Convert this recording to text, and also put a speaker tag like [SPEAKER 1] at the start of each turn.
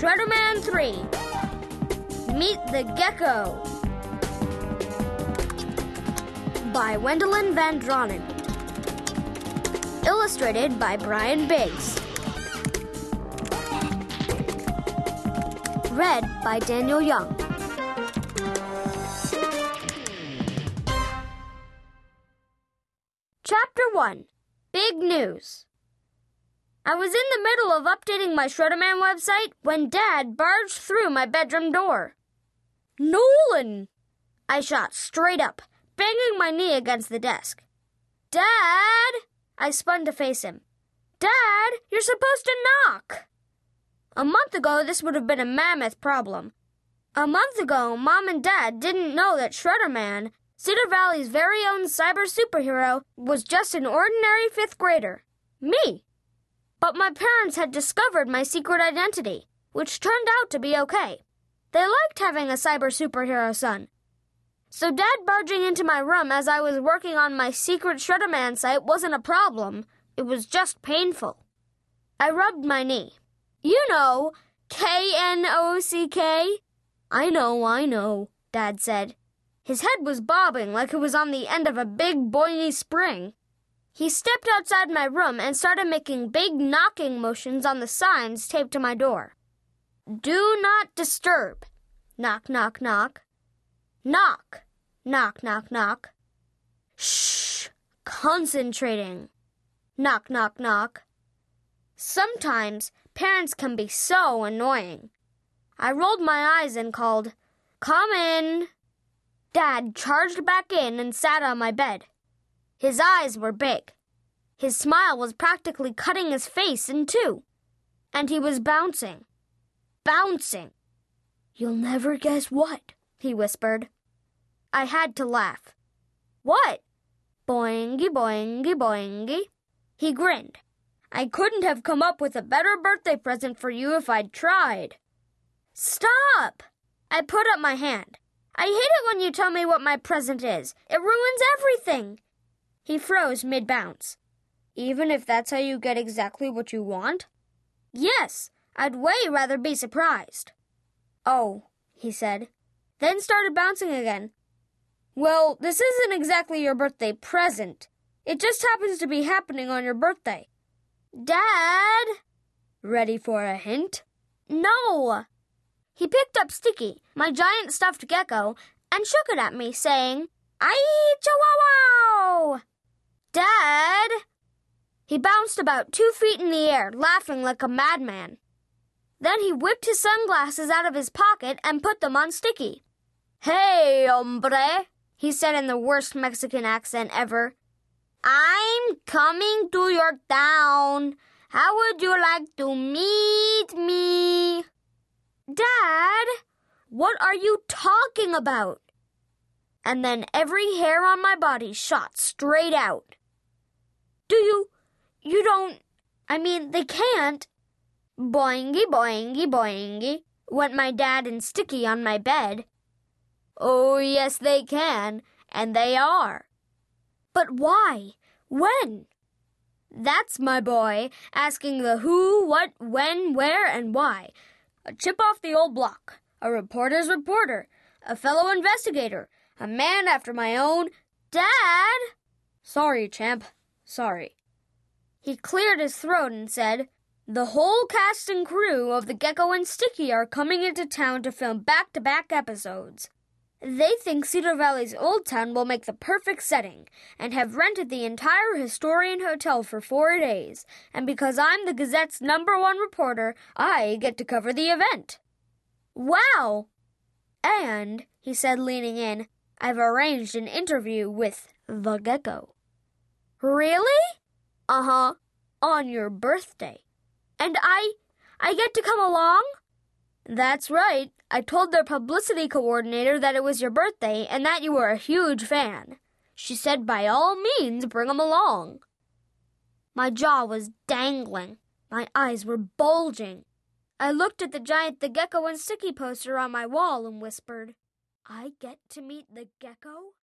[SPEAKER 1] Shredderman 3 Meet the Gecko by Wendelin Van Draanen. Illustrated by Brian Biggs. Read by Daniel Young. Chapter 1 Big News I was in the middle of updating my Shredderman website when Dad barged through my bedroom door. Nolan! I shot straight up, banging my knee against the desk. Dad! I spun to face him. Dad, you're supposed to knock! A month ago, this would have been a mammoth problem. A month ago, Mom and Dad didn't know that Shredderman, Cedar Valley's very own cyber superhero, was just an ordinary fifth grader. Me. But my parents had discovered my secret identity, which turned out to be okay. They liked having a cyber superhero son. So Dad barging into my room as I was working on my secret Shredderman site wasn't a problem. It was just painful. I rubbed my knee. You know, K N O C K. I know, I know, Dad said. His head was bobbing like it was on the end of a big boingy spring. He stepped outside my room and started making big knocking motions on the signs taped to my door. Do not disturb. Knock, knock, knock. Knock. Knock, knock, knock. Shh. Concentrating. Knock, knock, knock. Sometimes parents can be so annoying. I rolled my eyes and called, Come in. Dad charged back in and sat on my bed. His eyes were big. His smile was practically cutting his face in two. And he was bouncing. Bouncing. You'll never guess what, he whispered. I had to laugh. What? Boingy, boingy, boingy. He grinned. I couldn't have come up with a better birthday present for you if I'd tried. Stop! I put up my hand. I hate it when you tell me what my present is. It ruins everything. He froze mid bounce. Even if that's how you get exactly what you want? Yes, I'd way rather be surprised. Oh, he said, then started bouncing again. Well, this isn't exactly your birthday present. It just happens to be happening on your birthday. Dad! Ready for a hint? No! He picked up Sticky, my giant stuffed gecko, and shook it at me, saying, Ai chihuahua! Dad! He bounced about two feet in the air, laughing like a madman. Then he whipped his sunglasses out of his pocket and put them on Sticky. Hey, hombre, he said in the worst Mexican accent ever. I'm coming to your town. How would you like to meet me? Dad, what are you talking about? And then every hair on my body shot straight out. Do you. You don't. I mean, they can't. Boingy, boingy, boingy, went my dad and Sticky on my bed. Oh, yes, they can, and they are. But why? When? That's my boy, asking the who, what, when, where, and why. A chip off the old block, a reporter's reporter, a fellow investigator, a man after my own. Dad! Sorry, champ. Sorry. He cleared his throat and said, The whole cast and crew of the Gecko and Sticky are coming into town to film back to back episodes. They think Cedar Valley's Old Town will make the perfect setting and have rented the entire Historian Hotel for four days. And because I'm the Gazette's number one reporter, I get to cover the event. Wow! And, he said, leaning in, I've arranged an interview with the Gecko. Really? Uh huh. On your birthday. And I. I get to come along? That's right. I told their publicity coordinator that it was your birthday and that you were a huge fan. She said by all means bring bring 'em along. My jaw was dangling. My eyes were bulging. I looked at the giant The Gecko and Sticky poster on my wall and whispered, I get to meet the gecko?